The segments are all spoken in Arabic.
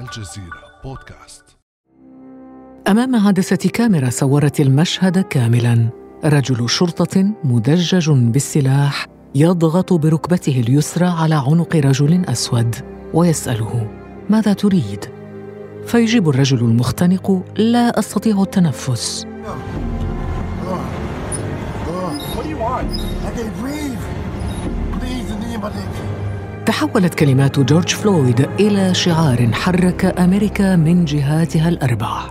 الجزيرة بودكاست أمام عدسة كاميرا صورت المشهد كاملا رجل شرطة مدجج بالسلاح يضغط بركبته اليسرى على عنق رجل أسود ويسأله ماذا تريد؟ فيجيب الرجل المختنق لا أستطيع التنفس What do you want? I can breathe. Please, in تحولت كلمات جورج فلويد إلى شعار حرك أمريكا من جهاتها الأربع.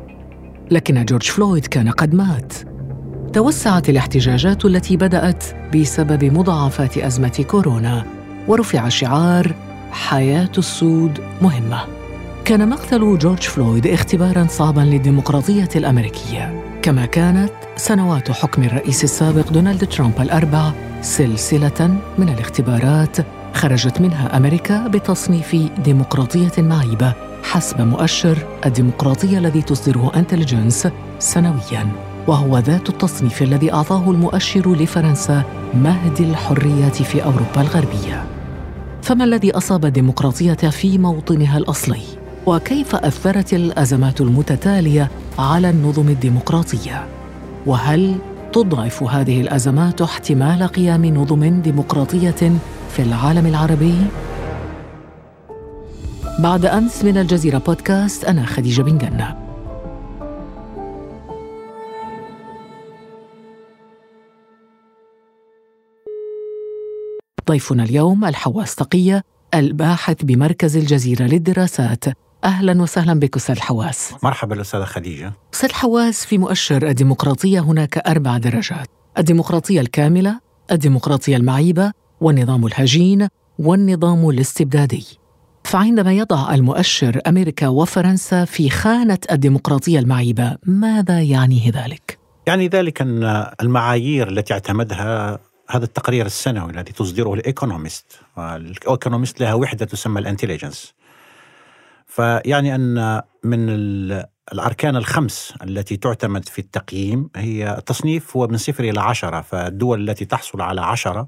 لكن جورج فلويد كان قد مات. توسعت الاحتجاجات التي بدأت بسبب مضاعفات أزمة كورونا ورفع شعار حياة السود مهمة. كان مقتل جورج فلويد اختبارا صعبا للديمقراطية الأمريكية. كما كانت سنوات حكم الرئيس السابق دونالد ترامب الأربع سلسلة من الاختبارات خرجت منها أمريكا بتصنيف ديمقراطية معيبة حسب مؤشر الديمقراطية الذي تصدره انتليجنس سنويا وهو ذات التصنيف الذي أعطاه المؤشر لفرنسا مهد الحريات في أوروبا الغربية. فما الذي أصاب الديمقراطية في موطنها الأصلي؟ وكيف أثرت الأزمات المتتالية على النظم الديمقراطية؟ وهل تضعف هذه الأزمات احتمال قيام نظم ديمقراطية في العالم العربي. بعد أمس من الجزيرة بودكاست أنا خديجة بن جنة. ضيفنا اليوم الحواس تقية الباحث بمركز الجزيرة للدراسات. أهلا وسهلا بك أستاذ الحواس. مرحبا أستاذة خديجة. أستاذ حواس في مؤشر الديمقراطية هناك أربع درجات. الديمقراطية الكاملة الديمقراطية المعيبة والنظام الهجين والنظام الاستبدادي فعندما يضع المؤشر أمريكا وفرنسا في خانة الديمقراطية المعيبة ماذا يعنيه ذلك؟ يعني ذلك أن المعايير التي اعتمدها هذا التقرير السنوي الذي تصدره ال Economist وال Economist لها وحدة تسمى ال Intelligence فيعني أن من ال- الأركان الخمس التي تعتمد في التقييم هي التصنيف هو من صفر إلى عشرة فالدول التي تحصل على عشرة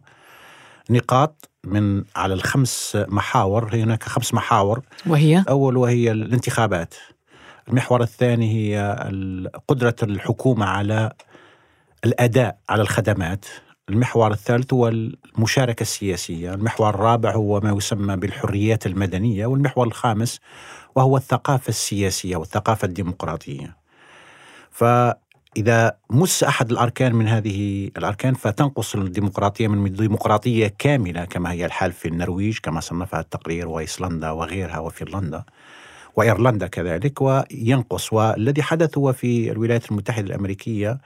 نقاط من على الخمس محاور هناك خمس محاور. وهي؟ أول وهي الانتخابات. المحور الثاني هي قدرة الحكومة على الأداء على الخدمات. المحور الثالث هو المشاركة السياسية. المحور الرابع هو ما يسمى بالحريات المدنية. والمحور الخامس وهو الثقافة السياسية والثقافة الديمقراطية. فإذا مس أحد الأركان من هذه الأركان فتنقص الديمقراطية من ديمقراطية كاملة كما هي الحال في النرويج كما صنفها التقرير وإيسلندا وغيرها وفنلندا وإيرلندا كذلك وينقص. والذي حدث هو في الولايات المتحدة الأمريكية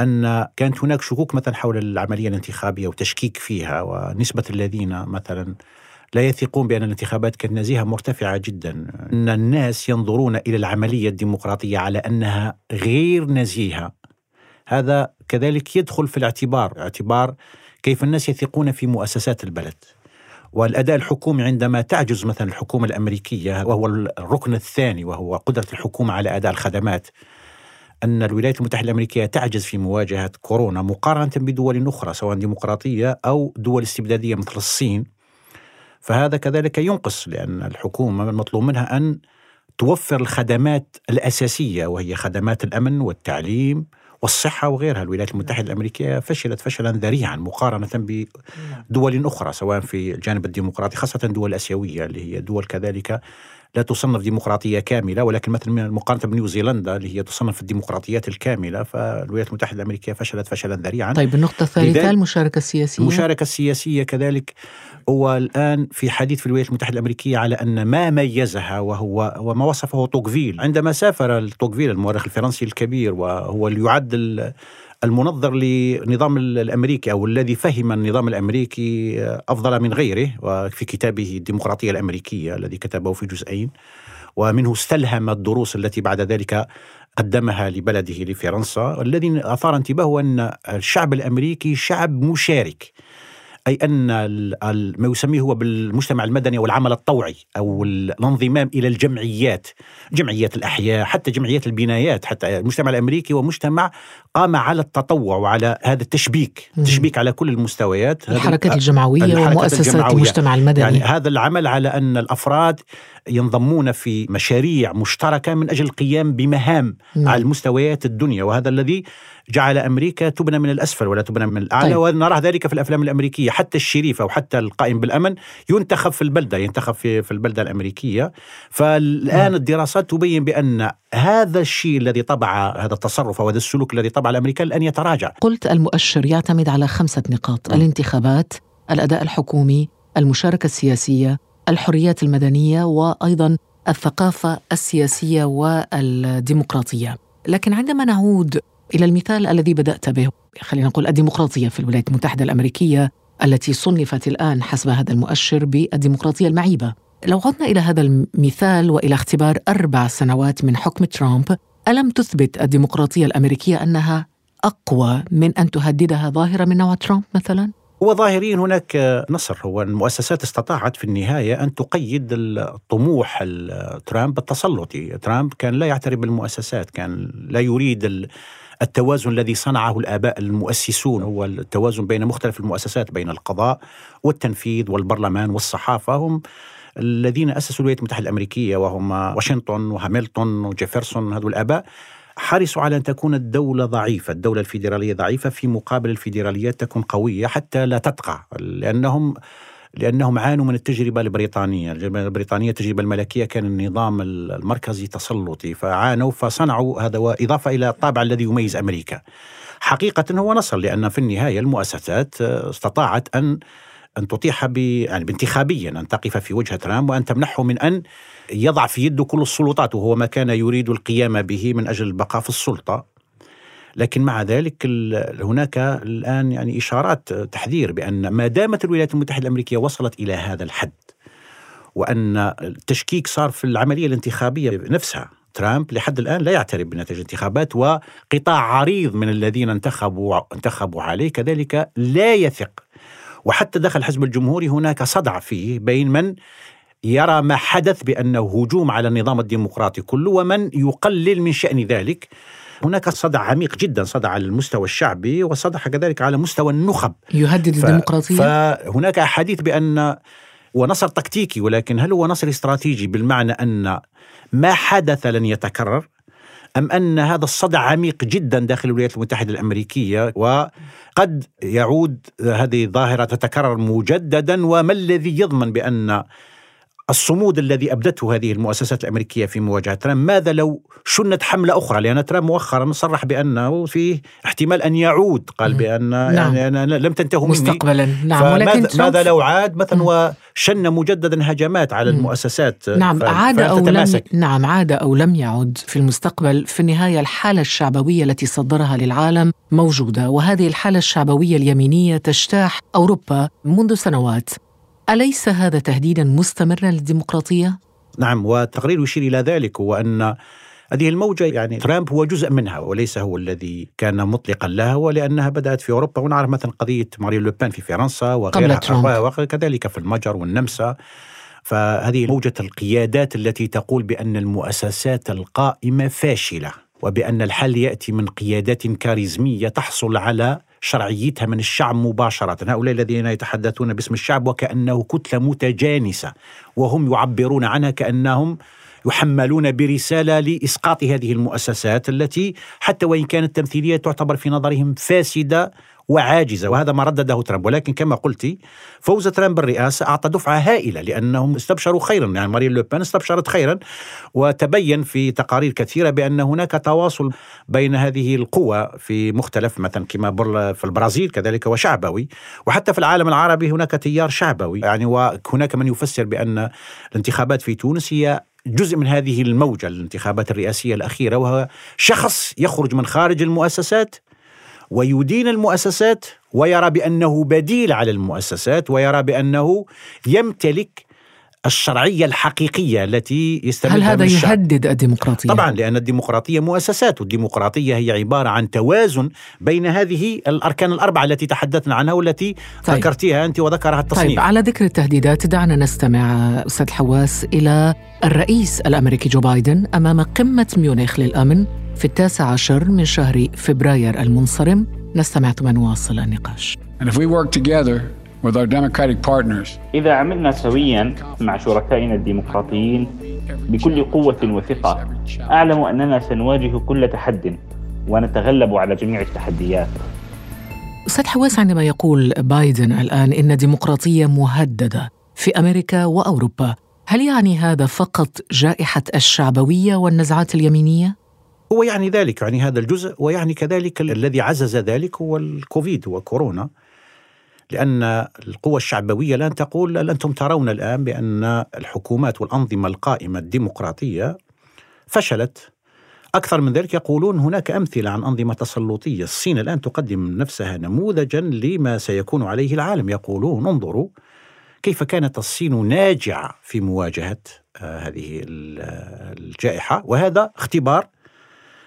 أن كانت هناك شكوك مثلا حول العملية الانتخابية وتشكيك فيها ونسبة الذين مثلا لا يثقون بأن الانتخابات كانت نزيهة مرتفعة جدا. إن الناس ينظرون إلى العملية الديمقراطية على أنها غير نزيهة. هذا كذلك يدخل في الاعتبار اعتبار كيف الناس يثقون في مؤسسات البلد. والأداء الحكومي عندما تعجز مثلا الحكومة الأمريكية وهو الركن الثاني وهو قدرة الحكومة على أداء الخدمات أن الولايات المتحدة الأمريكية تعجز في مواجهة كورونا مقارنة بدول أخرى سواء ديمقراطية أو دول استبدادية مثل الصين. فهذا كذلك ينقص لأن الحكومة المطلوب منها أن توفر الخدمات الأساسية وهي خدمات الأمن والتعليم والصحة وغيرها. الولايات المتحدة الأمريكية فشلت فشلا ذريعا مقارنة بدول أخرى سواء في الجانب الديمقراطي خاصة الدول الاسيويه اللي هي دول كذلك لا تصنف ديمقراطية كاملة ولكن مثلا من- مقارنه بنيوزيلندا اللي هي تصنف الديمقراطيات الكاملة فالولايات المتحدة الأمريكية فشلت فشلا ذريعا. طيب النقطة الثالثة لذلك- المشاركة السياسية؟ المشاركة السياسية كذلك هو الآن في حديث في الولايات المتحدة الأمريكية على أن ما ميزها وهو وما وصفه توكفيل عندما سافر توكفيل المؤرخ الفرنسي الكبير وهو اللي يعد المنظر لنظام ال- الأمريكي أو الذي فهم النظام الأمريكي أفضل من غيره وفي كتابه الديمقراطية الأمريكية الذي كتبه في جزئين ومنه استلهم الدروس التي بعد ذلك قدمها لبلده لفرنسا الذي أثار انتباهه أن الشعب الأمريكي شعب مشارك. أي أن ما يسميه هو بالمجتمع المدني والعمل الطوعي أو الانضمام إلى الجمعيات جمعيات الأحياء حتى جمعيات البنايات حتى المجتمع الأمريكي هو مجتمع قام على التطوع وعلى هذا التشبيك تشبيك على كل المستويات. الحركات الجمعوية ومؤسسات المجتمع المدني. يعني هذا العمل على أن الأفراد ينضمون في مشاريع مشتركة من أجل القيام بمهام مم. على المستويات الدنيا وهذا الذي جعل أمريكا تبنى من الأسفل ولا تبنى من الأعلى طيب. ونرى ذلك في الأفلام الأمريكية حتى الشريف أو حتى القائم بالأمن ينتخب في البلدة ينتخب في في البلدة الأمريكية فالآن مم. الدراسات تبين بأن هذا الشيء الذي طبع هذا التصرف أو هذا السلوك الذي طبع الامريكان الآن يتراجع قلت المؤشر يعتمد على خمسه نقاط مم. الانتخابات الأداء الحكومي المشاركة السياسية الحريات المدنية وأيضا الثقافة السياسية والديمقراطية لكن عندما نعود إلى المثال الذي بدأت به خلينا نقول الديمقراطية في الولايات المتحدة الأمريكية التي صنفت الآن حسب هذا المؤشر بالديمقراطية المعيبة. لو عدنا إلى هذا المثال وإلى اختبار أربع سنوات من حكم ترامب ألم تثبت الديمقراطية الأمريكية أنها أقوى من أن تهددها ظاهرة من نوع ترامب مثلا؟ هو ظاهريا هناك نصر هو المؤسسات استطاعت في النهاية أن تقيد الطموح ترامب التسلطي. ترامب كان لا يعترف بالمؤسسات كان لا يريد التوازن الذي صنعه الآباء المؤسسون. هو التوازن بين مختلف المؤسسات بين القضاء والتنفيذ والبرلمان والصحافة. هم الذين أسسوا الولايات المتحدة الأمريكية وهم واشنطن وهاملتون وجيفرسون هذول الآباء حرصوا على أن تكون الدولة ضعيفة الدولة الفيدرالية ضعيفة في مقابل الفيدراليات تكون قوية حتى لا تطغى لأنهم لأنهم عانوا من التجربة البريطانية. التجربة البريطانية التجربة الملكية كان النظام المركزي تسلطي فعانوا فصنعوا هذا وإضافة إلى الطابع الذي يميز أمريكا. حقيقة هو نصر لأن في النهاية المؤسسات استطاعت أن أن تطيح ب يعني بانتخابيا أن تقف في وجه ترامب وأن تمنحه من أن يضع في يده كل السلطات وهو ما كان يريد القيام به من أجل البقاء في السلطة. لكن مع ذلك هناك الآن يعني إشارات تحذير بأن ما دامت الولايات المتحدة الأمريكية وصلت إلى هذا الحد وأن التشكيك صار في العملية الانتخابية نفسها. ترامب لحد الآن لا يعترف بنتائج الانتخابات وقطاع عريض من الذين انتخبوا انتخبوا عليه كذلك لا يثق. وحتى داخل الحزب الجمهوري هناك صدع فيه بين من يرى ما حدث بانه هجوم على النظام الديمقراطي كله ومن يقلل من شأن ذلك. هناك صدع عميق جدا صدع على المستوى الشعبي وصدع كذلك على مستوى النخب. يهدد ف... الديمقراطية؟ فهناك أحاديث بأن هو نصر تكتيكي ولكن هل هو نصر استراتيجي بالمعنى أن ما حدث لن يتكرر؟ أم أن هذا الصدع عميق جدا داخل الولايات المتحدة الأمريكية وقد يعود هذه الظاهرة تتكرر مجددا؟ وما الذي يضمن بأن الصمود الذي أبدته هذه المؤسسات الأمريكية في مواجهة ترامب، ماذا لو شنت حملة أخرى؟ لأن ترامب مؤخرا صرح بأنه في احتمال أن يعود، قال بأن نعم. يعني لم تنتهوا مني. مستقبلا. نعم. ولكن ماذا لو عاد مثلا وشن مجددا هجمات على المؤسسات نعم. عاد أو لم نعم. عاد أو لم يعد في المستقبل في النهاية الحالة الشعبوية التي صدرها للعالم موجودة وهذه الحالة الشعبوية اليمينية تجتاح أوروبا منذ سنوات. أليس هذا تهديدا مستمرا للديمقراطية؟ نعم والتقرير يشير إلى ذلك وأن هذه الموجة يعني ترامب هو جزء منها وليس هو الذي كان مطلقا لها ولأنها بدأت في أوروبا ونعرف مثلا قضية مارين لوبان في فرنسا وغيرها وكذلك في المجر والنمسا فهذه موجة القيادات التي تقول بأن المؤسسات القائمة فاشلة وبأن الحل يأتي من قيادات كاريزمية تحصل على شرعيتها من الشعب مباشرة. هؤلاء الذين يتحدثون باسم الشعب وكأنه كتلة متجانسة وهم يعبرون عنها كأنهم يحملون برسالة لإسقاط هذه المؤسسات التي حتى وإن كانت تمثيلية تعتبر في نظرهم فاسدة وعاجزة وهذا ما ردده ترامب. ولكن كما قلت فوز ترامب بالرئاسة أعطى دفعة هائلة لأنهم استبشروا خيرا يعني مارين لوبان استبشرت خيرا وتبين في تقارير كثيرة بأن هناك تواصل بين هذه القوى في مختلف مثلا كما في البرازيل كذلك وشعبوي وحتى في العالم العربي هناك تيار شعبوي يعني وهناك من يفسر بأن الانتخابات في تونس هي جزء من هذه الموجة الانتخابات الرئاسية الأخيرة وهو شخص يخرج من خارج المؤسسات ويدين المؤسسات ويرى بأنه بديل على المؤسسات ويرى بأنه يمتلك الشرعية الحقيقية التي يستمدها هل هذا الشعب. يهدد الديمقراطية؟ طبعا لأن الديمقراطية مؤسسات والديمقراطيه هي عبارة عن توازن بين هذه الأركان الأربعة التي تحدثنا عنها والتي طيب. ذكرتيها أنت وذكرها التصنيف طيب على ذكر التهديدات دعنا نستمع أستاذ حواس إلى الرئيس الأمريكي جو بايدن أمام قمة ميونخ للأمن في التاسع عشر من شهر فبراير المنصرم نستمع ثم نواصل النقاش. And if we work together with our democratic partners, إذا عملنا سويا مع شركائنا الديمقراطيين بكل قوة وثقة أعلم أننا سنواجه كل تحد ونتغلب على جميع التحديات. أستاذ حواس عندما يقول بايدن الآن إن الديمقراطيه مهددة في أمريكا وأوروبا، هل يعني هذا فقط جائحة الشعبوية والنزعات اليمينية؟ هو يعني ذلك يعني هذا الجزء ويعني كذلك ال- الذي عزز ذلك هو الكوفيد وكورونا. لأن القوى الشعبوية الآن تقول أنتم ترون الآن بأن الحكومات والأنظمة القائمة الديمقراطية فشلت. أكثر من ذلك يقولون هناك أمثلة عن أنظمة تسلطية. الصين الآن تقدم نفسها نموذجا لما سيكون عليه العالم. يقولون انظروا كيف كانت الصين ناجعة في مواجهة آه، هذه ال- الجائحة. وهذا اختبار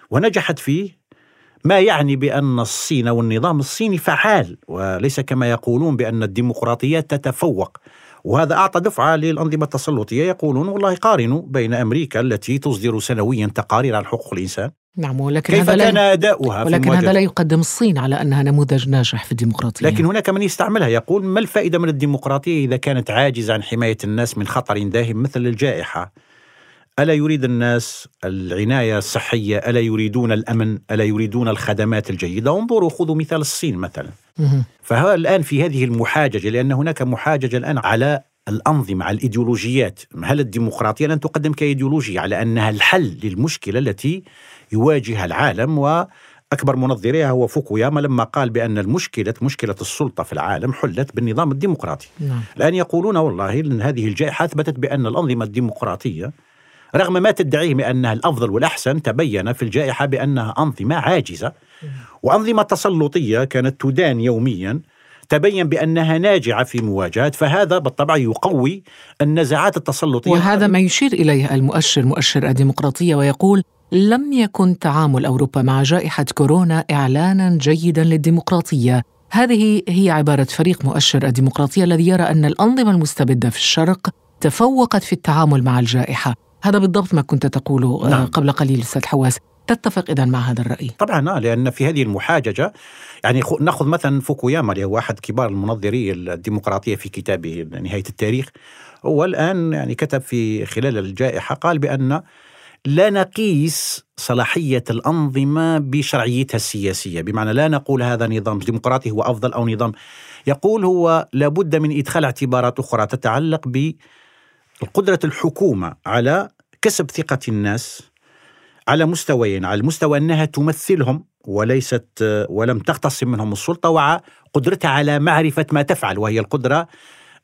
ونجحت فيه ما يعني بأن الصين والنظام الصيني فعال وليس كما يقولون بأن الديمقراطيات تتفوق. وهذا أعطى دفعة للأنظمة التسلطية يقولون والله قارنوا بين أمريكا التي تصدر سنويا تقارير عن حقوق الإنسان. نعم ولكن كيف هذا كان في ولكن هذا لا يقدم الصين على أنها نموذج ناجح في الديمقراطية. لكن هناك من يستعملها يقول ما الفائدة من الديمقراطية إذا كانت عاجزة عن حماية الناس من خطر داهم مثل الجائحة؟ ألا يريد الناس العناية الصحية؟ ألا يريدون الأمن؟ ألا يريدون الخدمات الجيدة؟ انظروا خذوا مثال الصين مثلا. فها الآن في هذه المحاججة لأن هناك محاججة الآن على الأنظمة على الإيديولوجيات. هل الديمقراطية لن تقدم كإيديولوجيا على أنها الحل للمشكلة التي يواجهها العالم؟ وأكبر منظريها هو فوكوياما لما قال بأن المشكلة مشكلة السلطة في العالم حلت بالنظام الديمقراطي. نعم. الآن يقولون والله أن هذه الجائحة أثبتت بأن الأنظمة الديمقراطية رغم ما تدعيه بأنها الأفضل والأحسن تبين في الجائحة بأنها أنظمة عاجزة وأنظمة تسلطية كانت تدان يوميا تبين بأنها ناجعة في مواجهة فهذا بالطبع يقوي النزاعات التسلطية. وهذا ما يشير إليه المؤشر مؤشر الديمقراطية ويقول لم يكن تعامل أوروبا مع جائحة كورونا إعلانا جيدا للديمقراطية. هذه هي عبارة فريق مؤشر الديمقراطية الذي يرى أن الأنظمة المستبدة في الشرق تفوقت في التعامل مع الجائحة. هذا بالضبط ما كنت تقوله آه، نعم. قبل قليل أستاذ حواس. تتفق اذا مع هذا الرأي؟ طبعا آه، لأن في هذه المحاججة يعني نأخذ مثلا فوكوياما اللي هو أحد كبار المنظري الديمقراطية في كتابه نهاية التاريخ. هو الآن يعني كتب في خلال الجائحة قال بأن لا نقيس صلاحية الأنظمة بشرعيتها السياسية، بمعنى لا نقول هذا نظام ديمقراطي هو أفضل أو نظام. يقول هو لابد من إدخال اعتبارات أخرى تتعلق بقدره الحكومة على كسب ثقة الناس على مستويين على المستوى أنها تمثلهم وليست ولم تقتصم منهم السلطة وقدرتها على معرفة ما تفعل وهي القدرة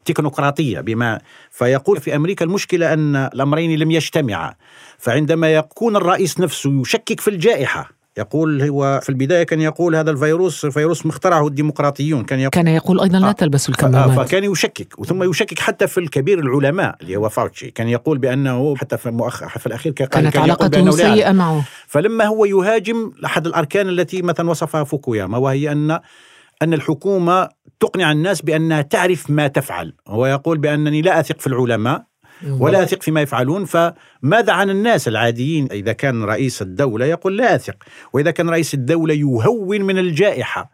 تكنوقراطية بما فيقول في أمريكا المشكلة أن الأمرين لم يجتمعا فعندما يكون الرئيس نفسه يشكك في الجائحة يقول هو في البداية كان يقول هذا الفيروس فيروس مخترعه الديمقراطيون كان يقول كان يقول أيضا لا آه. تلبسوا ف- آه، الكمامات فكان يشكك وثم يشكك حتى في الكبير العلماء اللي هو فاوتشي كان يقول بأنه حتى في المؤخر في الأخير كان كانت كان علاقته بأنه. سيئة معه فلما هو يهاجم احد الأركان التي مثلا وصفها فوكوياما وهي ان أن الحكومة تقنع الناس بأنها تعرف ما تفعل هو يقول بأنني لا أثق في العلماء ولا أثق فيما يفعلون فماذا عن الناس العاديين؟ إذا كان رئيس الدولة يقول لا أثق وإذا كان رئيس الدولة يهون من الجائحة.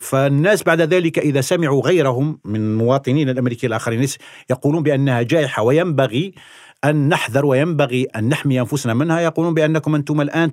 فالناس بعد ذلك إذا سمعوا غيرهم من مواطنين الامريكيين الآخرين يقولون بأنها جائحة وينبغي أن نحذر وينبغي أن نحمي أنفسنا منها. يقولون بأنكم أنتم الآن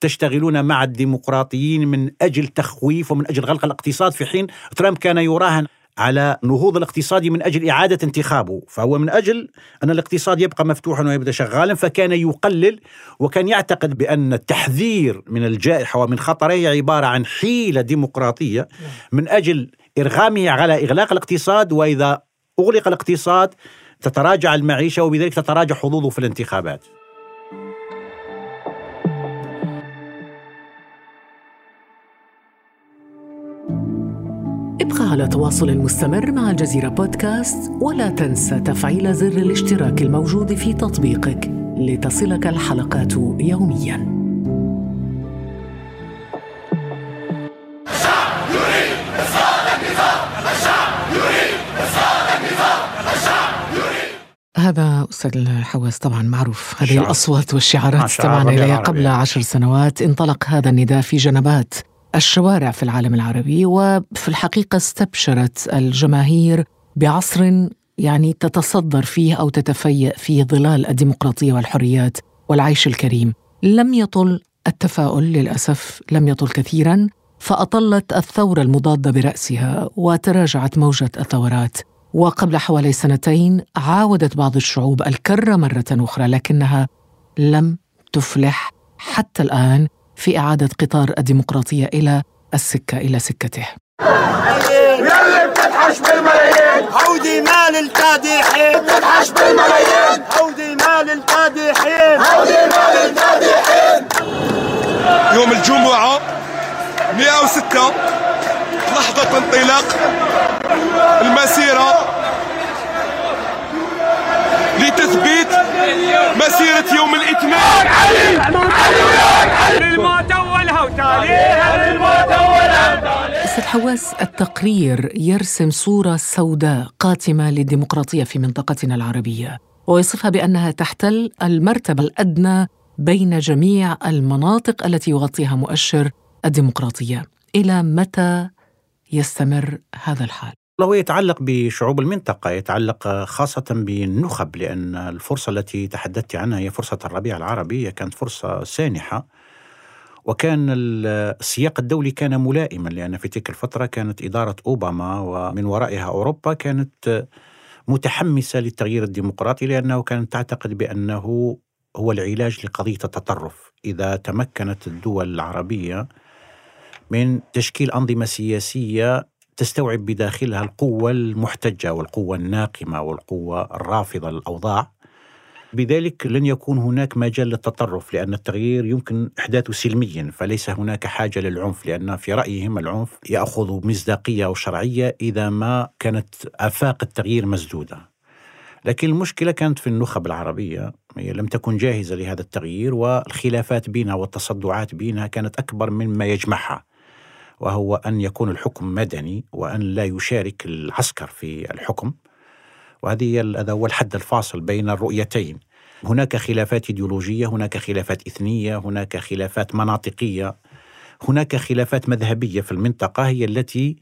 تشتغلون مع الديمقراطيين من أجل تخويف ومن أجل غلق الاقتصاد في حين ترامب كان يراهن على نهوض الاقتصاد من أجل إعادة انتخابه. فهو من أجل أن الاقتصاد يبقى مفتوحا ويبدأ شغالا فكان يقلل وكان يعتقد بأن التحذير من الجائحة ومن خطرها عبارة عن حيلة ديمقراطية من أجل إرغامه على إغلاق الاقتصاد وإذا أغلق الاقتصاد تتراجع المعيشة وبذلك تتراجع حظوظه في الانتخابات. على تواصل مستمر مع الجزيرة بودكاست ولا تنسى تفعيل زر الاشتراك الموجود في تطبيقك لتصلك الحلقات يومياً. هذا أستاذ الحواس طبعا معروف هذه. الأصوات والشعارات شعار استمعنا إليها. قبل عشر سنوات انطلق هذا النداء في جنبات الشوارع في العالم العربي وفي الحقيقة استبشرت الجماهير بعصر يعني تتصدر فيه أو تتفيأ فيه ظلال الديمقراطية والحريات والعيش الكريم. لم يطل التفاؤل للأسف لم يطل كثيرا فأطلت الثورة المضادة برأسها وتراجعت موجة الثورات. وقبل حوالي سنتين عاودت بعض الشعوب الكرة مرة أخرى لكنها لم تفلح. حتى الآن في إعادة قطار الديمقراطية إلى السكة إلى سكته. يلي بتدحش بالملايين. عودي مال الكادحين بتدحش بالملايين. عودي مال الكادحين عودي مال الكادحين يوم الجمعة 106 لحظة انطلاق المسيرة. لتثبيت مسيرة يوم الإثنين. للموت أولها وتاليها. للموت أولها أستاذ حواس التقرير يرسم صورة سوداء قاتمة للديمقراطية في منطقتنا العربية ويصفها بأنها تحتل المرتبة الأدنى بين جميع المناطق التي يغطيها مؤشر الديمقراطية. إلى متى يستمر هذا الحال؟ هو يتعلق بشعوب المنطقة يتعلق خاصة بالنخب لأن الفرصة التي تحدثت عنها هي فرصة الربيع العربي كانت فرصة سانحة. وكان السياق الدولي كان ملائما لأن في تلك الفترة كانت إدارة أوباما ومن ورائها أوروبا كانت متحمسة للتغيير الديمقراطي لأنه كانت تعتقد بأنه هو العلاج لقضية التطرف. إذا تمكنت الدول العربية من تشكيل أنظمة سياسية تستوعب بداخلها القوة المحتجة والقوة الناقمة والقوة الرافضة للأوضاع. بذلك لن يكون هناك مجال للتطرف لأن التغيير يمكن إحداثه سلميا فليس هناك حاجة للعنف لأن في رأيهم العنف يأخذ مصداقية وشرعية إذا ما كانت آفاق التغيير مسدودة. لكن المشكلة كانت في النخب العربية هي لم تكن جاهزة لهذا التغيير والخلافات بينها والتصدعات بينها كانت أكبر مما يجمعها. وهو أن يكون الحكم مدني وأن لا يشارك العسكر في الحكم. وهذه هذا هو الحد الفاصل بين الرؤيتين. هناك خلافات إيديولوجية هناك خلافات إثنية هناك خلافات مناطقية. هناك خلافات مذهبية في المنطقة هي التي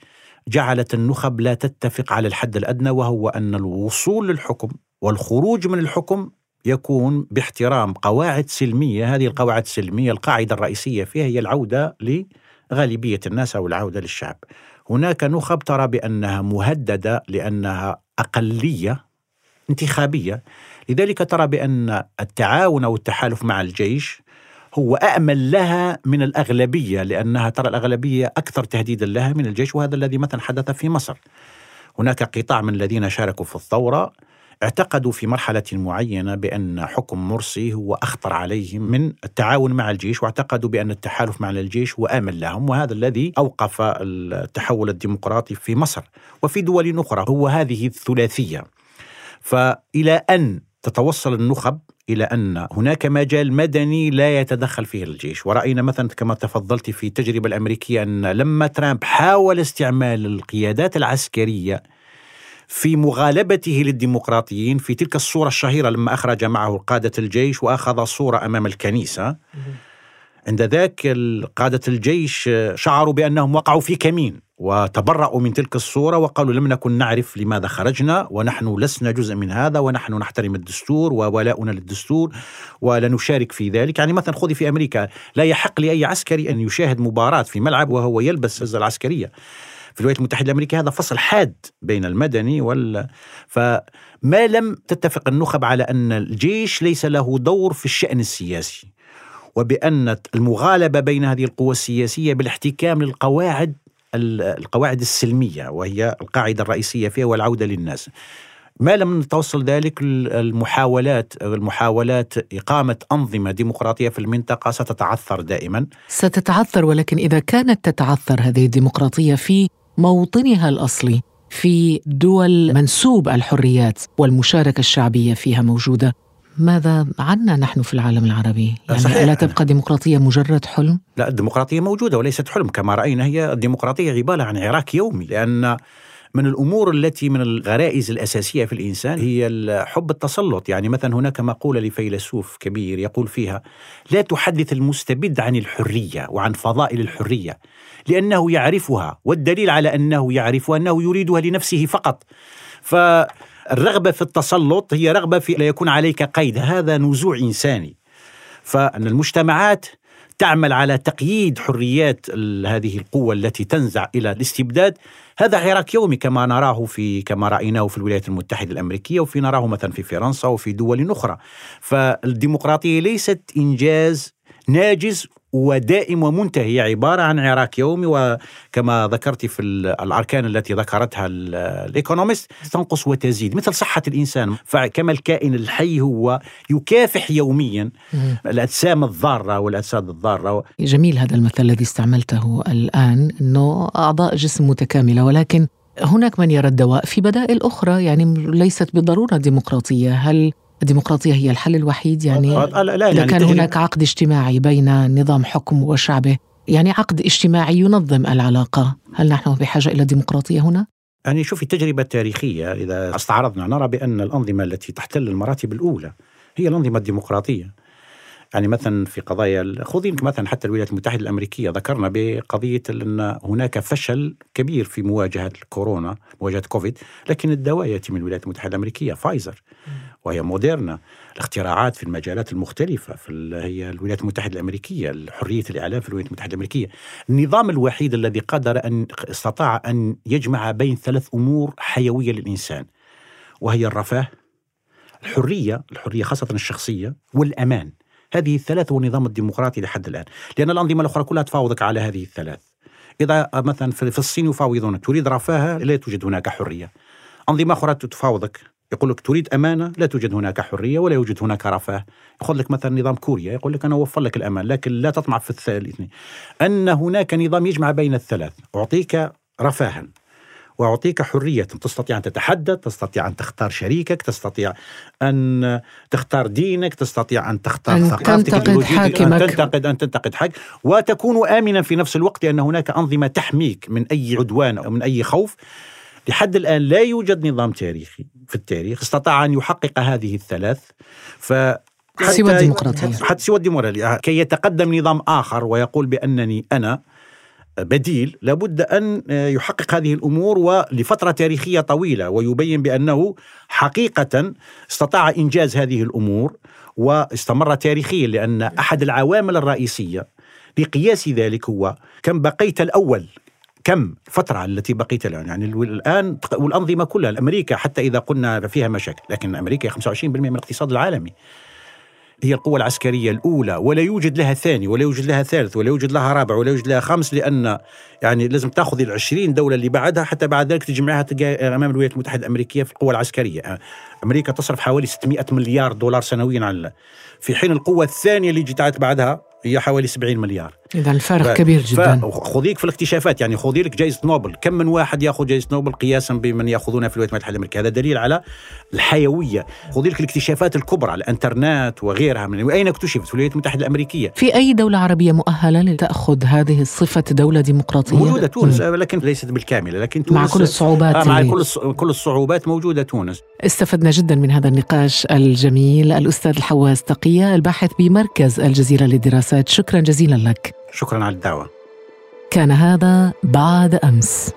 جعلت النخب لا تتفق على الحد الأدنى وهو أن الوصول للحكم والخروج من الحكم يكون باحترام قواعد سلمية. هذه القواعد السلمية القاعدة الرئيسية فيها هي العودة لغالبيه الناس أو العودة للشعب. هناك نخب ترى بأنها مهددة لأنها أقلية انتخابية. لذلك ترى بأن التعاون أو التحالف مع الجيش هو أأمن لها من الأغلبية لأنها ترى الأغلبية أكثر تهديدا لها من الجيش وهذا الذي مثلا حدث في مصر. هناك قطاع من الذين شاركوا في الثورة اعتقدوا في مرحلة معينة بأن حكم مرسي هو أخطر عليهم من التعاون مع الجيش واعتقدوا بأن التحالف مع الجيش هو آمن لهم وهذا الذي أوقف التحول الديمقراطي في مصر. وفي دول أخرى هو هذه الثلاثية. فإلى أن تتوصل النخب إلى أن هناك مجال مدني لا يتدخل فيه الجيش. ورأينا مثلا كما تفضلت في التجربة الأمريكية أن لما ترامب حاول استعمال القيادات العسكرية في مغالبته للديمقراطيين في تلك الصورة الشهيرة لما أخرج معه قادة الجيش وأخذ صورة أمام الكنيسة. عند ذاك قادة الجيش شعروا بأنهم وقعوا في كمين وتبرأوا من تلك الصورة وقالوا لم نكن نعرف لماذا خرجنا ونحن لسنا جزء من هذا ونحن نحترم الدستور وولاؤنا للدستور ولا نشارك في ذلك. يعني مثلا خذي في أمريكا لا يحق لأي عسكري أن يشاهد مباراة في ملعب وهو يلبس العسكرية. في الولايات المتحدة الأمريكية هذا فصل حاد بين المدني وال فما لم تتفق النخب على أن الجيش ليس له دور في الشأن السياسي وبأن المغالبة بين هذه القوى السياسية بالاحتكام للقواعد القواعد السلمية وهي القاعدة الرئيسية فيها والعودة للناس. ما لم نتوصل ذلك المحاولات المحاولات إقامة أنظمة ديمقراطية في المنطقة ستتعثر دائما. ستتعثر ولكن إذا كانت تتعثر هذه الديمقراطية في موطنها الأصلي في دول منسوب الحريات والمشاركة الشعبية فيها موجودة ماذا عنا نحن في العالم العربي؟ يعني صحيح. ألا تبقى الديمقراطية مجرد حلم؟ لا الديمقراطية موجودة وليست حلم كما رأينا هي الديمقراطية عبارة عن عراك يومي لأن من الأمور التي من الغرائز الأساسية في الإنسان هي حب التسلط، يعني مثلا هناك مقولة لفيلسوف كبير يقول فيها: لا تحدث المستبد عن الحرية وعن فضائل الحرية، لأنه يعرفها، والدليل على أنه يعرفها انه يريدها لنفسه فقط. فالرغبة في التسلط هي رغبة في لا يكون عليك قيد، هذا نزوع إنساني. فأن المجتمعات تعمل على تقييد حريات هذه القوة التي تنزع إلى الاستبداد هذا حراك يومي كما نراه في كما رأيناه في الولايات المتحدة الأمريكية وفي نراه مثلا في فرنسا وفي دول أخرى. فالديمقراطية ليست إنجاز ناجز ودائم ومنتهي عبارة عن عراك يومي وكما ذكرت في الأركان التي ذكرتها الإيكونومست تنقص وتزيد مثل صحة الإنسان. فكما الكائن الحي هو يكافح يوميا الأجسام الضارة والأجساد الضارة. جميل هذا المثل الذي استعملته الآن. أنه أعضاء جسم متكاملة ولكن هناك من يرى الدواء في بدائل أخرى يعني ليست بالضرورة ديمقراطية. هل الديمقراطية هي الحل الوحيد يعني لا لا إذا يعني كان هناك عقد اجتماعي بين نظام حكم وشعبه يعني عقد اجتماعي ينظم العلاقة. هل نحن بحاجة إلى ديمقراطية هنا؟ يعني شوفي التجربة التاريخية إذا استعرضنا نرى بأن الأنظمة التي تحتل المراتب الأولى هي الأنظمة الديمقراطية. يعني مثلا في قضايا خذي مثلا حتى الولايات المتحدة الأمريكية ذكرنا بقضية إن هناك فشل كبير في مواجهة الكورونا مواجهة كوفيد لكن الدواء يأتي من الولايات المتحدة الأمريكية فايزر. وهي موديرنا الاختراعات في المجالات المختلفة في هي الولايات المتحدة الأمريكية حريه الإعلام في الولايات المتحدة الأمريكية. النظام الوحيد الذي قدر أن استطاع أن يجمع بين ثلاث أمور حيوية للإنسان وهي الرفاه الحرية الحرية خاصة الشخصية والأمان. هذه الثلاث هو النظام الديمقراطي لحد الآن. لأن الأنظمة الأخرى كلها تفاوضك على هذه الثلاث. إذا مثلا في الصين يفاوضونك تريد رفاهة لا توجد هناك حرية. أنظمة أخرى تفاوضك. يقول لك تريد أمانة؟ لا توجد هناك حرية ولا يوجد هناك رفاه. يقول لك مثلا نظام كوريا يقول لك أنا أوفر لك الأمان لكن لا تطمع في الاثنين أن هناك نظام يجمع بين الثلاث أعطيك رفاها وأعطيك حرية. تستطيع أن تتحدث، تستطيع أن تختار شريكك، تستطيع أن تختار دينك، تستطيع أن تختار أن تنتقد حاكمك أن تنتقد أن تنتقد حاكم وتكون امنا في نفس الوقت لأن هناك أنظمة تحميك من أي عدوان أو من أي خوف. لحد الآن لا يوجد نظام تاريخي. في التاريخ استطاع أن يحقق هذه الثلاث ف سوى الديمقراطية. حتى سوى الديمقراطية. كي يتقدم نظام آخر ويقول بأنني أنا بديل لابد أن يحقق هذه الأمور ولفترة تاريخية طويلة ويبين بأنه حقيقة استطاع إنجاز هذه الأمور واستمر تاريخيا لأن أحد العوامل الرئيسية لقياس ذلك هو كم بقيت الأول. كم فترة التي بقيت الآن؟ يعني الآن والأنظمة كلها أمريكا حتى إذا قلنا فيها مشاكل لكن أمريكا 25% من الاقتصاد العالمي. هي القوة العسكرية الأولى ولا يوجد لها ثاني ولا يوجد لها ثالث ولا يوجد لها رابع ولا يوجد لها خامس لأن يعني لازم تأخذ العشرين دولة اللي بعدها حتى بعد ذلك تجمعها أمام الولايات المتحدة الأمريكية في القوة العسكرية. أمريكا تصرف حوالي 600 مليار دولار سنويا على في حين القوة الثانية اللي جت بعدها هي حوالي 70 مليار. إذا الفارق ف... كبير جدا. خذيك في الاكتشافات يعني خذي لك جائزه نوبل. كم من واحد ياخذ جائزه نوبل قياسا بمن ياخذونها في الولايات المتحدة الأمريكية؟ هذا دليل على الحيوية. خذي لك الاكتشافات الكبرى الإنترنت وغيرها من اين اكتشفت؟ في الولايات المتحدة الأمريكية. في أي دولة عربية مؤهلة لتأخذ هذه الصفة دولة ديمقراطية؟ موجودة تونس م. لكن ليست بالكاملة لكن تونس مع كل الصعوبات آه مع كل كل الصعوبات موجودة تونس. استفدنا جدا من هذا النقاش الجميل. الأستاذ الحواس تقية الباحث بمركز الجزيرة للدراسات. شكرا جزيلا لك. شكرا على الدعوة. كان هذا بعد أمس.